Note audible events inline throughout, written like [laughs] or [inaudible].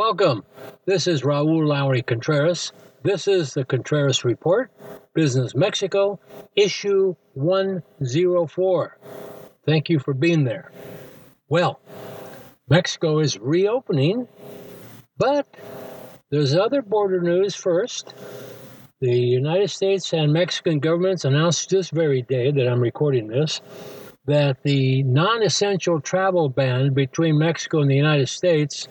Welcome. This is Raoul Lowery Contreras. This is the Contreras Report, Business Mexico, issue 104. Thank you for being there. Well, Mexico is reopening, but there's other border news first. The United States and Mexican governments announced this very day that I'm recording this that the non essential travel ban between Mexico and the United States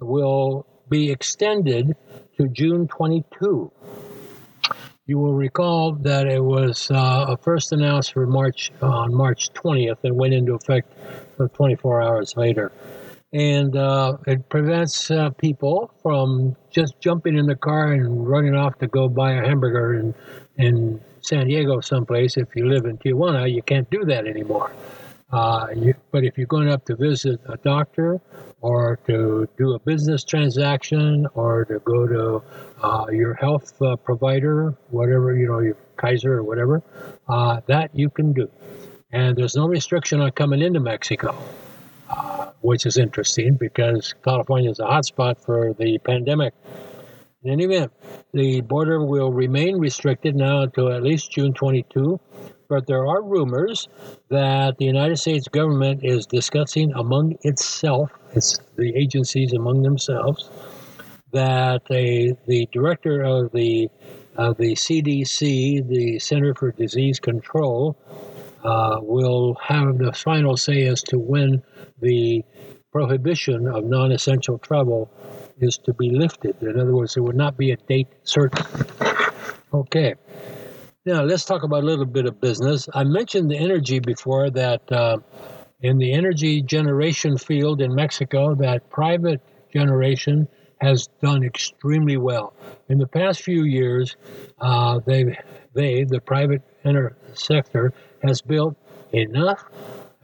will be extended to June 22. You will recall that it was uh, first announced for March on March 20th and went into effect 24 hours later. And uh, it prevents uh, people from just jumping in the car and running off to go buy a hamburger in, in San Diego someplace. If you live in Tijuana, you can't do that anymore. Uh, you, but if you're going up to visit a doctor or to do a business transaction or to go to uh, your health uh, provider, whatever, you know, your Kaiser or whatever, uh, that you can do. And there's no restriction on coming into Mexico, uh, which is interesting because California is a hotspot for the pandemic. In any event, the border will remain restricted now until at least June 22 but there are rumors that the United States government is discussing among itself, it's the agencies among themselves, that a, the director of the of the CDC, the Center for Disease Control, uh, will have the final say as to when the prohibition of non-essential travel is to be lifted. In other words, there would not be a date certain. Okay. Now, let's talk about a little bit of business. I mentioned the energy before that uh, in the energy generation field in Mexico, that private generation has done extremely well. In the past few years, uh, they, they, the private sector, has built enough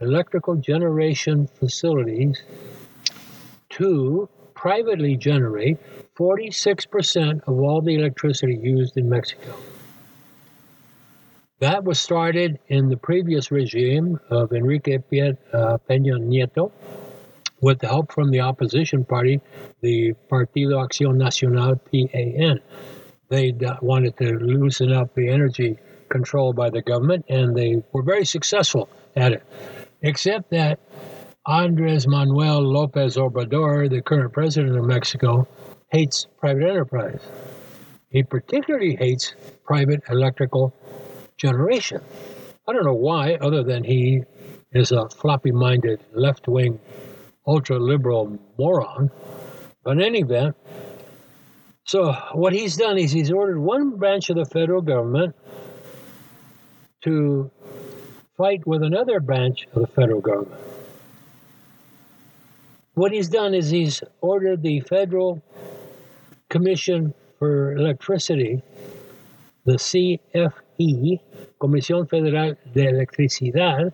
electrical generation facilities to privately generate 46% of all the electricity used in Mexico. That was started in the previous regime of Enrique uh, Peña Nieto with the help from the opposition party, the Partido Acción Nacional, PAN. They wanted to loosen up the energy control by the government, and they were very successful at it. Except that Andres Manuel Lopez Obrador, the current president of Mexico, hates private enterprise. He particularly hates private electrical generation. I don't know why, other than he is a floppy minded left wing ultra liberal moron. But in any event, so what he's done is he's ordered one branch of the federal government to fight with another branch of the federal government. What he's done is he's ordered the Federal Commission for Electricity, the CFE, Comisión Federal de Electricidad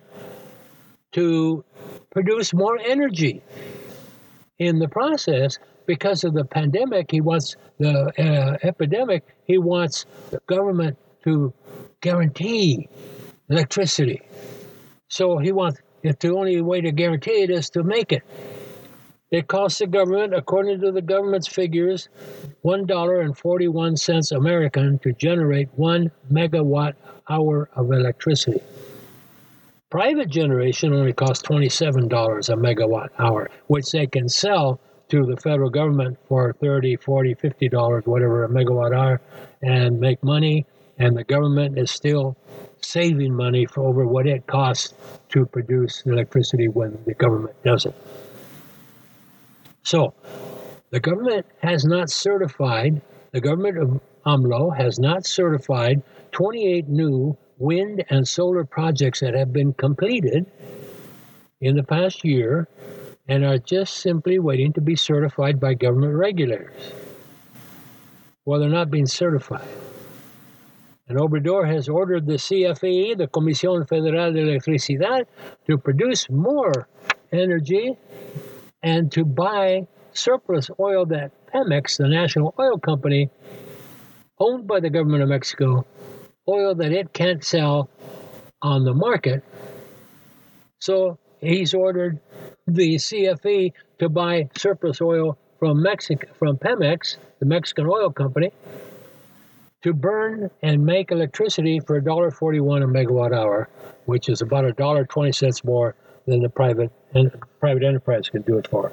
to produce more energy. In the process, because of the pandemic, he wants the uh, epidemic, he wants the government to guarantee electricity. So he wants, if the only way to guarantee it is to make it. It costs the government, according to the government's figures, $1.41 American to generate one megawatt hour of electricity. Private generation only costs $27 a megawatt hour, which they can sell to the federal government for 30 40 50 dollars whatever a megawatt hour and make money and the government is still saving money for over what it costs to produce electricity when the government doesn't so, the government has not certified, the government of AMLO has not certified 28 new wind and solar projects that have been completed in the past year and are just simply waiting to be certified by government regulators. Well, they're not being certified. And Obrador has ordered the CFE, the Comisión Federal de Electricidad, to produce more energy and to buy surplus oil that Pemex, the national oil company, owned by the government of Mexico, oil that it can't sell on the market. So he's ordered the CFE to buy surplus oil from Mexico, from Pemex, the Mexican oil company, to burn and make electricity for $1.41 a megawatt hour, which is about $1.20 more than the private private enterprise can do it for.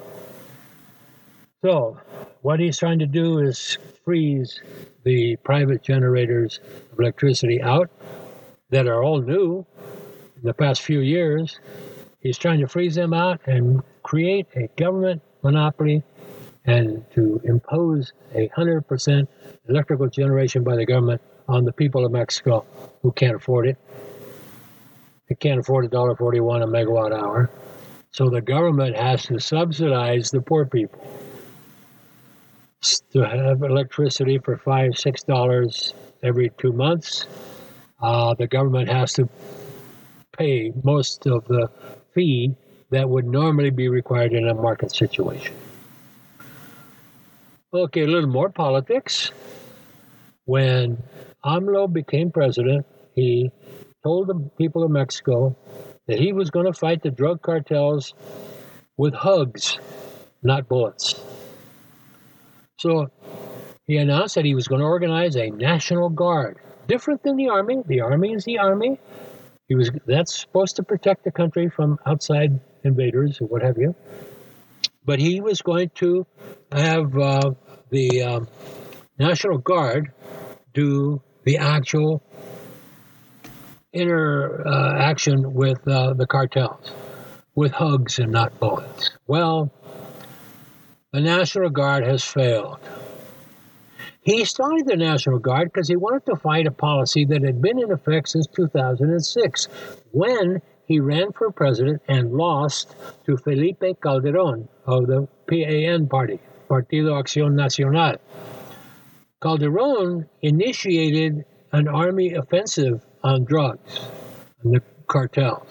So, what he's trying to do is freeze the private generators of electricity out that are all new in the past few years. He's trying to freeze them out and create a government monopoly and to impose a 100% electrical generation by the government on the people of Mexico who can't afford it. They can't afford $1.41 a megawatt hour. So the government has to subsidize the poor people to have electricity for five, six dollars every two months. Uh, the government has to pay most of the fee that would normally be required in a market situation. Okay, a little more politics. When AMLO became president, he told the people of Mexico that he was going to fight the drug cartels with hugs, not bullets. So he announced that he was going to organize a national guard, different than the army. The army is the army. He was that's supposed to protect the country from outside invaders or what have you. But he was going to have uh, the um, National Guard do the actual interaction with uh, the cartels, with hugs and not bullets. Well, the National Guard has failed. He started the National Guard because he wanted to fight a policy that had been in effect since 2006, when he ran for president and lost to Felipe Calderon of the PAN party. Partido Acción Nacional. Calderon initiated an army offensive on drugs and the cartels.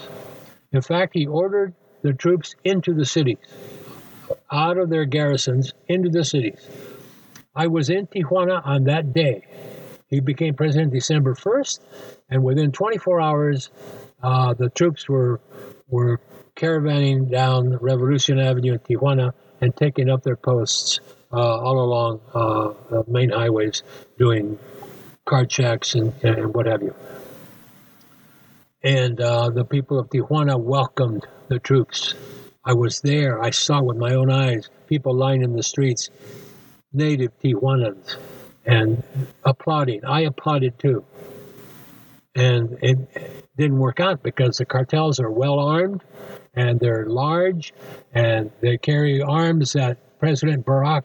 In fact, he ordered the troops into the cities, out of their garrisons, into the cities. I was in Tijuana on that day. He became president December 1st, and within 24 hours, uh, the troops were were caravanning down Revolution Avenue in Tijuana and taking up their posts uh, all along uh, the main highways, doing card checks and, and what have you. And uh, the people of Tijuana welcomed the troops. I was there. I saw with my own eyes people lying in the streets, native Tijuanans, and applauding. I applauded too. And it didn't work out because the cartels are well armed and they're large and they carry arms that President Barack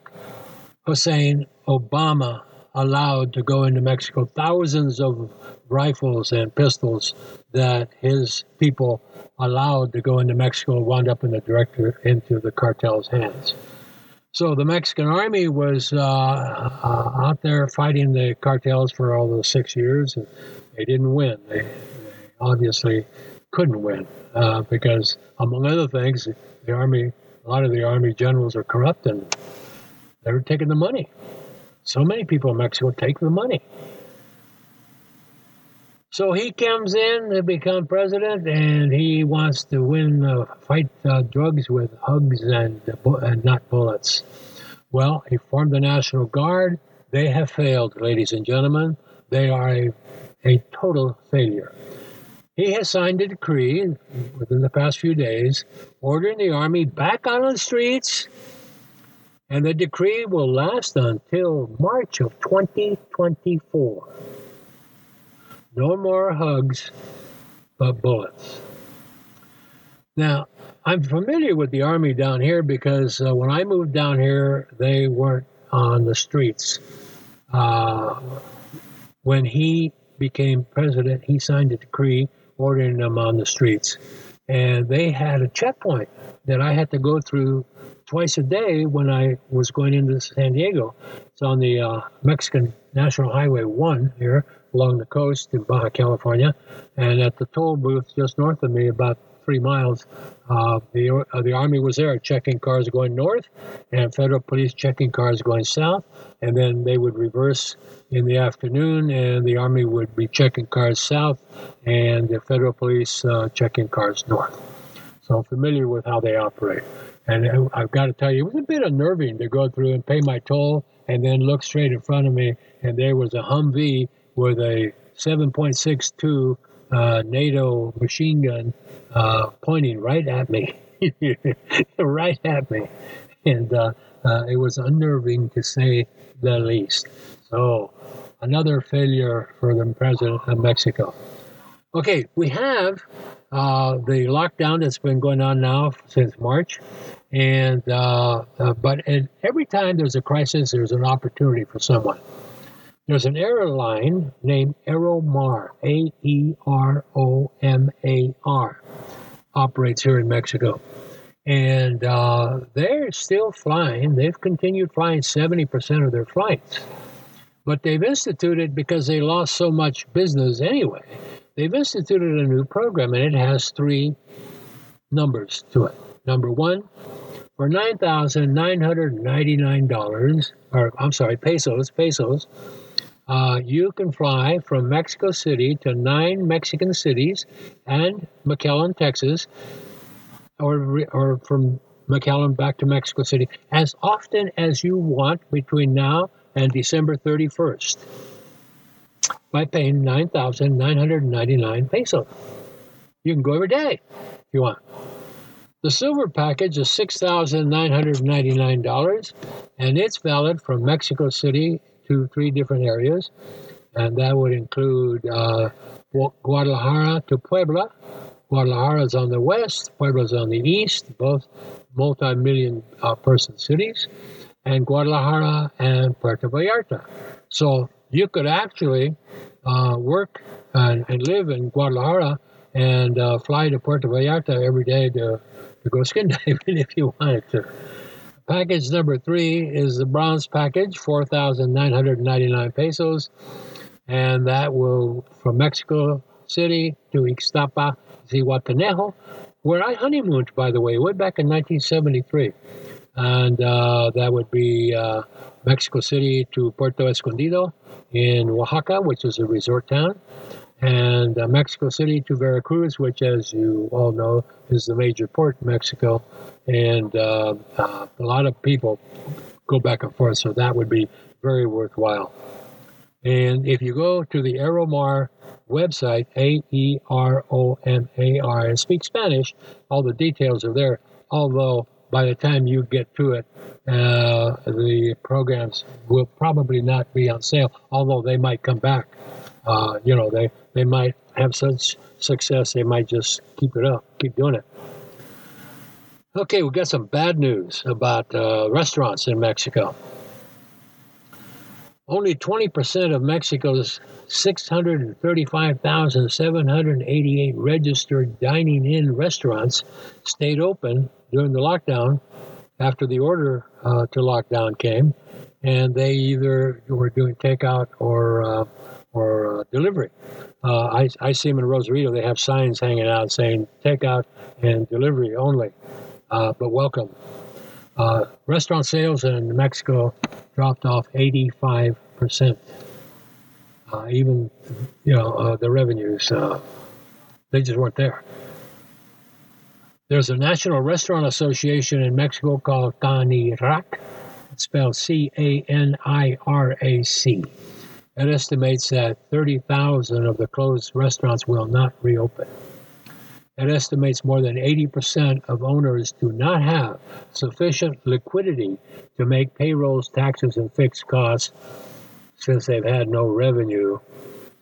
Hussein Obama allowed to go into Mexico. Thousands of rifles and pistols that his people allowed to go into Mexico wound up in the director into the cartel's hands. So the Mexican army was uh, uh, out there fighting the cartels for all those six years, and they didn't win. They, they obviously couldn't win uh, because, among other things, the army, a lot of the army generals are corrupt and they were taking the money. So many people in Mexico take the money. So he comes in to become president, and he wants to win, uh, fight uh, drugs with hugs and, and not bullets. Well, he formed the National Guard. They have failed, ladies and gentlemen. They are a, a total failure. He has signed a decree within the past few days ordering the army back on the streets, and the decree will last until March of 2024. No more hugs, but bullets. Now, I'm familiar with the Army down here because uh, when I moved down here, they weren't on the streets. Uh, when he became president, he signed a decree ordering them on the streets. And they had a checkpoint that I had to go through twice a day when I was going into San Diego. It's on the uh, Mexican National Highway 1 here along the coast in Baja California. And at the toll booth just north of me, about three miles, uh, the, uh, the Army was there checking cars going north and federal police checking cars going south. And then they would reverse in the afternoon, and the Army would be checking cars south, and the federal police uh, checking cars north. So I'm familiar with how they operate. And I've got to tell you, it was a bit unnerving to go through and pay my toll and then look straight in front of me, and there was a Humvee with a 7.62 uh, NATO machine gun uh, pointing right at me, [laughs] right at me, and uh, uh, it was unnerving to say the least. So, another failure for the president of Mexico. Okay, we have uh, the lockdown that's been going on now since March, and uh, uh, but every time there's a crisis, there's an opportunity for someone. There's an airline named Aeromar, A E R O M A R, operates here in Mexico. And uh, they're still flying. They've continued flying 70% of their flights. But they've instituted, because they lost so much business anyway, they've instituted a new program, and it has three numbers to it. Number one, for $9,999, or I'm sorry, pesos, pesos, uh, you can fly from Mexico City to nine Mexican cities and McAllen, Texas, or, or from McAllen back to Mexico City as often as you want between now and December 31st by paying 9,999 pesos. You can go every day if you want. The silver package is $6,999 and it's valid from Mexico City to three different areas, and that would include uh, Guadalajara to Puebla. Guadalajara is on the west, Puebla is on the east, both multi-million uh, person cities, and Guadalajara and Puerto Vallarta. So you could actually uh, work and, and, live in Guadalajara and uh, fly to Puerto Vallarta every day to, to go skin diving [laughs] if you wanted to. Package number three is the bronze package, 4,999 pesos. And that will from Mexico City to Ixtapa, Zihuatanejo, where I honeymooned, by the way, way back in 1973. And uh, that would be uh, Mexico City to Puerto Escondido in Oaxaca, which is a resort town and uh, Mexico City to Veracruz, which, as you all know, is the major port in Mexico. And uh, uh, a lot of people go back and forth, so that would be very worthwhile. And if you go to the Aeromar website, A E R O M A R, and speak Spanish, all the details are there. Although by the time you get to it, uh, the programs will probably not be on sale, although they might come back. Uh, you know, they, they might have such success, they might just keep it up, keep doing it. Okay, we got some bad news about uh, restaurants in Mexico. Only 20% of Mexico's 635,788 registered dining in restaurants stayed open during the lockdown after the order uh, to lockdown came, and they either were doing takeout or uh, or uh, delivery. Uh, I, I see them in Rosarito. They have signs hanging out saying takeout and delivery only, uh, but welcome. Uh, restaurant sales in Mexico dropped off 85 percent. Uh, even you know uh, the revenues, they just weren't there. There's a National Restaurant Association in Mexico called CANIRAC. It's spelled C A N I R A C. It estimates that 30,000 of the closed restaurants will not reopen. It estimates more than 80% of owners do not have sufficient liquidity to make payrolls, taxes, and fixed costs since they've had no revenue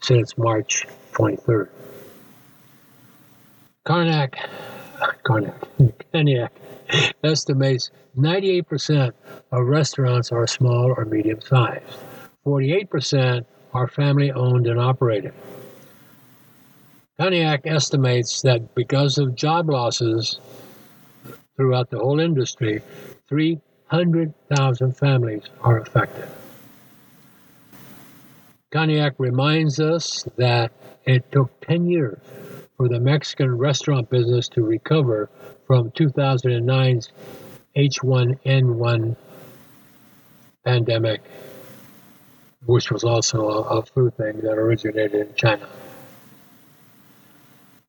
since March 23rd. Carnac, Carnac, Caniac estimates 98% of restaurants are small or medium sized. 48% are family owned and operated. Caniac estimates that because of job losses throughout the whole industry, 300,000 families are affected. Caniac reminds us that it took 10 years for the Mexican restaurant business to recover from 2009's H1N1 pandemic which was also a, a food thing that originated in China.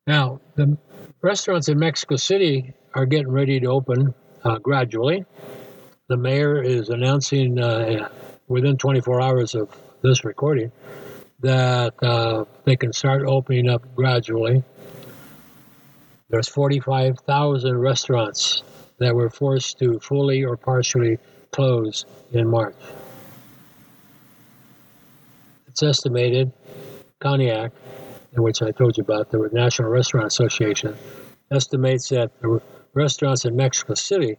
Now, the restaurants in Mexico City are getting ready to open uh, gradually. The mayor is announcing uh, within 24 hours of this recording that uh, they can start opening up gradually. There's 45,000 restaurants that were forced to fully or partially close in March. It's estimated CONIAC, in which I told you about, the National Restaurant Association, estimates that the restaurants in Mexico City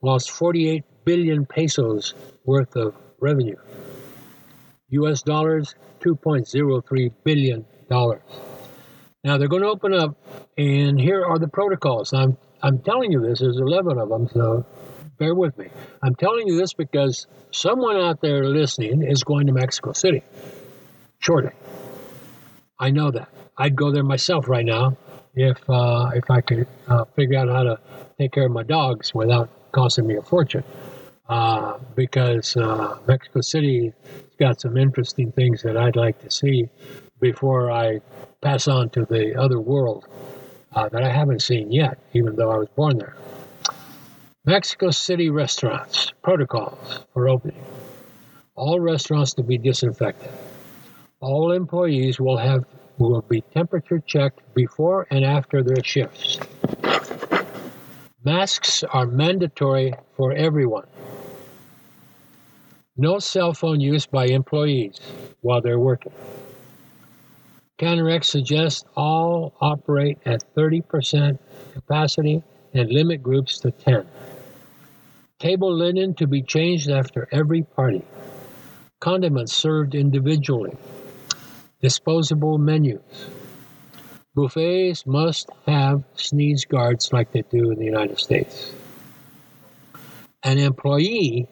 lost 48 billion pesos worth of revenue. US dollars, $2.03 billion. Now they're going to open up, and here are the protocols. I'm, I'm telling you this, there's 11 of them, so bear with me. I'm telling you this because someone out there listening is going to Mexico City shortly. I know that. I'd go there myself right now if uh, if I could uh, figure out how to take care of my dogs without costing me a fortune. Uh, because uh, Mexico City's got some interesting things that I'd like to see before I pass on to the other world uh, that I haven't seen yet, even though I was born there. Mexico City restaurants protocols for opening. All restaurants to be disinfected. All employees will have will be temperature checked before and after their shifts. Masks are mandatory for everyone. No cell phone use by employees while they're working. Canrex suggests all operate at 30% capacity and limit groups to 10. Table linen to be changed after every party. Condiments served individually. Disposable menus. Buffets must have sneeze guards like they do in the United States. An employee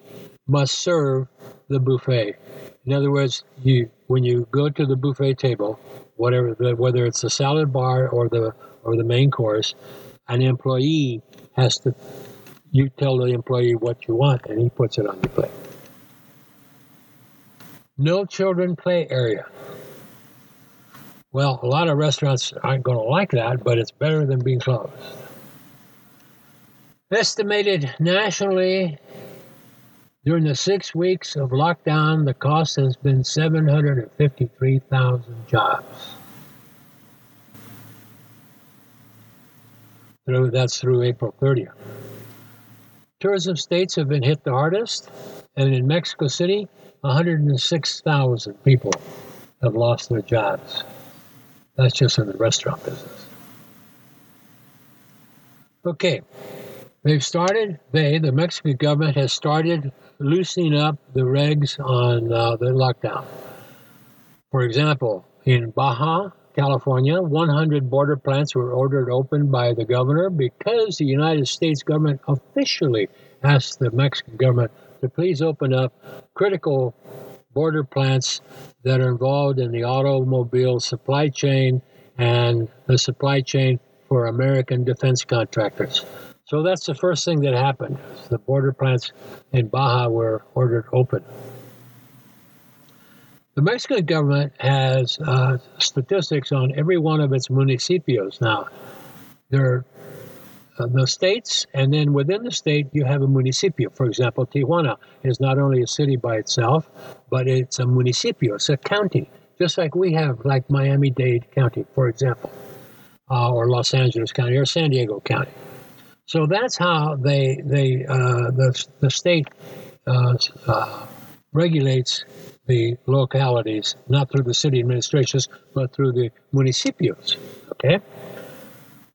must serve the buffet. In other words, you when you go to the buffet table, whatever whether it's the salad bar or the or the main course, an employee has to you tell the employee what you want and he puts it on your plate. No children play area. Well, a lot of restaurants aren't going to like that, but it's better than being closed. Estimated nationally, during the six weeks of lockdown, the cost has been 753,000 jobs. Through, That's through April 30th. Tourism states have been hit the hardest, and in Mexico City, 106,000 people have lost their jobs. That's just in the restaurant business. Okay, they've started, they, the Mexican government, has started loosening up the regs on uh, the lockdown. For example, in Baja, California, 100 border plants were ordered open by the governor because the United States government officially asked the Mexican government to please open up critical border plants that are involved in the automobile supply chain and the supply chain for American defense contractors. So that's the first thing that happened. The border plants in Baja were ordered open. The Mexican government has uh, statistics on every one of its municipios now. There uh, the states, and then within the state, you have a municipio. For example, Tijuana is not only a city by itself, but it's a municipio, it's a county, just like we have, like Miami Dade County, for example, uh, or Los Angeles County, or San Diego County. So that's how they, they uh, the, the state uh, uh, regulates the localities, not through the city administrations, but through the municipios. Okay?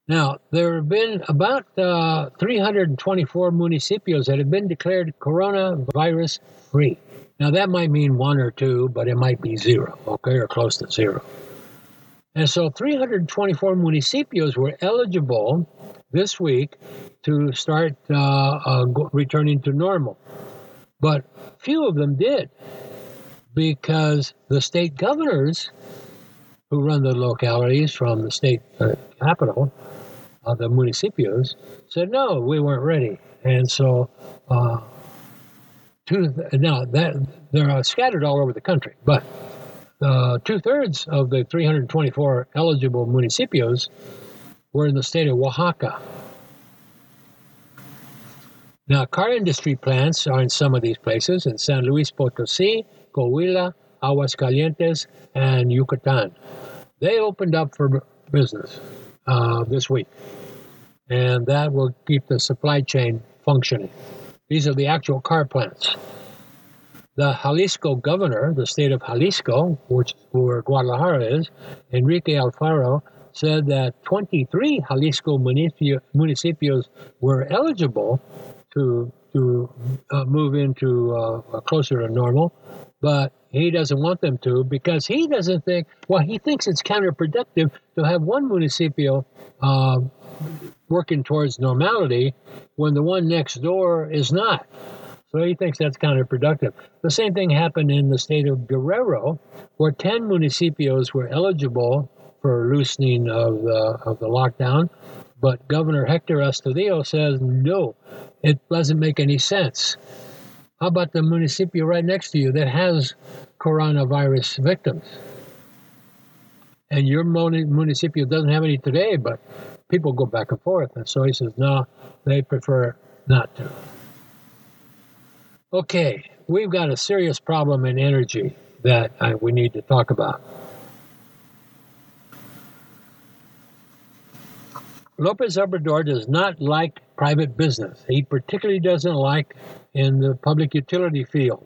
Now, there have been about uh, 324 municipios that have been declared coronavirus free. Now, that might mean one or two, but it might be zero, okay, or close to zero. And so 324 municipios were eligible this week to start uh, uh, returning to normal. But few of them did because the state governors who run the localities from the state uh, capital uh, the municipios said no, we weren't ready, and so uh, two now that they're scattered all over the country, but uh, two thirds of the 324 eligible municipios were in the state of Oaxaca. Now, car industry plants are in some of these places in San Luis Potosi, Coahuila, Aguascalientes, and Yucatan. They opened up for business uh, this week, and that will keep the supply chain functioning. These are the actual car plants. The Jalisco governor, the state of Jalisco, which where Guadalajara is, Enrique Alfaro, said that 23 Jalisco municipios were eligible to to uh, move into uh, closer to normal, but he doesn't want them to because he doesn't think. Well, he thinks it's counterproductive to have one municipio uh, working towards normality when the one next door is not. So he thinks that's counterproductive. The same thing happened in the state of Guerrero, where 10 municipios were eligible for loosening of the, of the lockdown. But Governor Hector Astudillo says no, it doesn't make any sense. How about the municipio right next to you that has coronavirus victims? And your municipio doesn't have any today, but people go back and forth. And so he says, no, they prefer not to. Okay, we've got a serious problem in energy that uh, we need to talk about. Lopez Obrador does not like private business. He particularly doesn't like in the public utility field.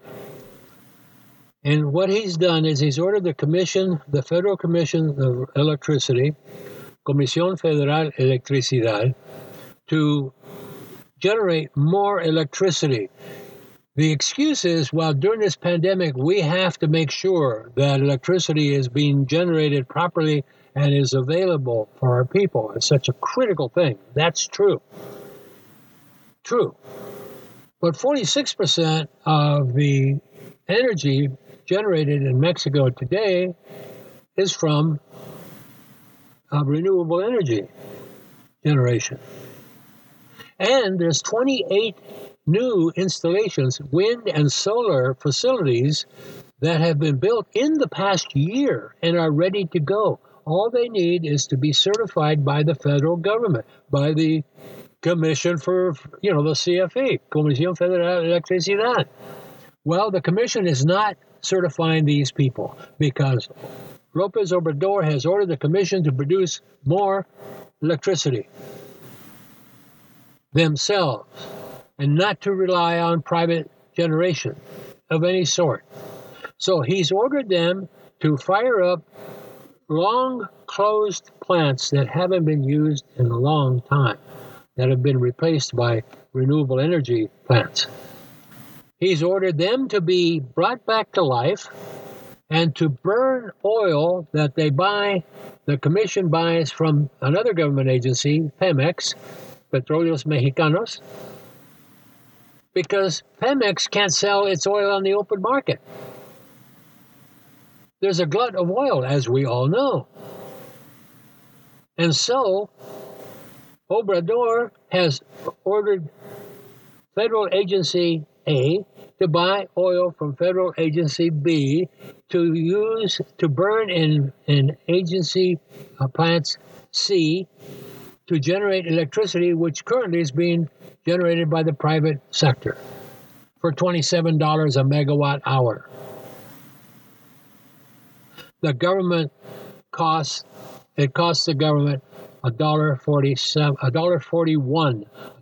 And what he's done is he's ordered the commission, the Federal Commission of Electricity, Comisión Federal Electricidad, to generate more electricity. The excuse is, well, during this pandemic, we have to make sure that electricity is being generated properly and is available for our people. It's such a critical thing. That's true. True. But 46% of the energy generated in Mexico today is from uh, renewable energy generation. And there's 28 new installations, wind and solar facilities that have been built in the past year and are ready to go. All they need is to be certified by the federal government, by the commission for, you know, the CFE, Comisión Federal de Electricidad. Well, the commission is not certifying these people because Lopez Obrador has ordered the commission to produce more electricity themselves and not to rely on private generation of any sort. So he's ordered them to fire up long closed plants that haven't been used in a long time, that have been replaced by renewable energy plants. He's ordered them to be brought back to life and to burn oil that they buy, the commission buys from another government agency, Pemex, Petróleos Mexicanos, because Pemex can't sell its oil on the open market. There's a glut of oil, as we all know. And so, Obrador has ordered Federal Agency A to buy oil from Federal Agency B to use to burn in, in Agency uh, plants C to generate electricity, which currently is being generated by the private sector for $27 a megawatt hour. The government costs it costs the government a dollar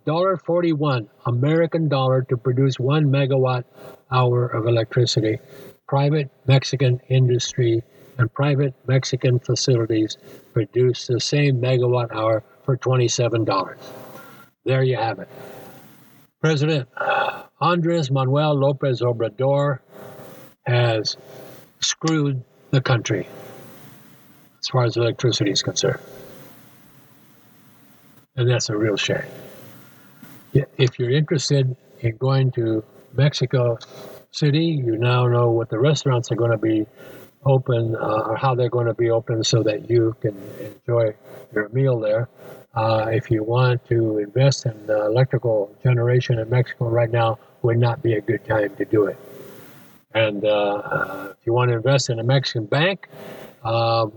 forty seven dollar forty one dollar forty one American dollar to produce one megawatt hour of electricity. Private Mexican industry and private Mexican facilities produce the same megawatt hour for twenty seven dollars. There you have it. President Andres Manuel Lopez Obrador has screwed the country as far as electricity is concerned. And that's a real shame. If you're interested in going to Mexico City, you now know what the restaurants are going to be open uh, or how they're going to be open so that you can enjoy your meal there. Uh, if you want to invest in uh, electrical generation in Mexico right now, would not be a good time to do it. And uh, uh, if you want to invest in a Mexican bank, um,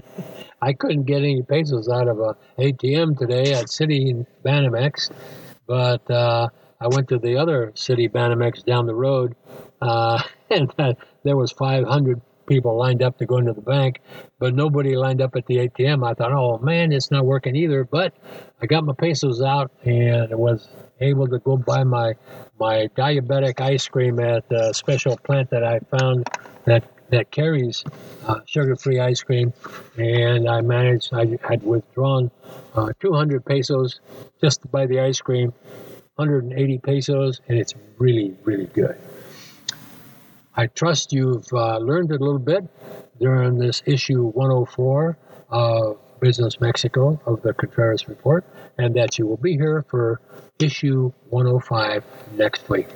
[laughs] I couldn't get any pesos out of a ATM today at City Banamex, but uh, I went to the other city, Banamex, down the road, uh, [laughs] and uh, there was 500 people lined up to go into the bank, but nobody lined up at the ATM. I thought, oh man, it's not working either. But I got my pesos out and was able to go buy my my diabetic ice cream at a special plant that I found that that carries uh, sugar-free ice cream, and I managed. I had withdrawn uh, 200 pesos just to buy the ice cream, 180 pesos, and it's really, really good. I trust you've uh, learned a little bit during this issue 104 of Business Mexico of the Contreras Report, and that you will be here for issue 105 next week.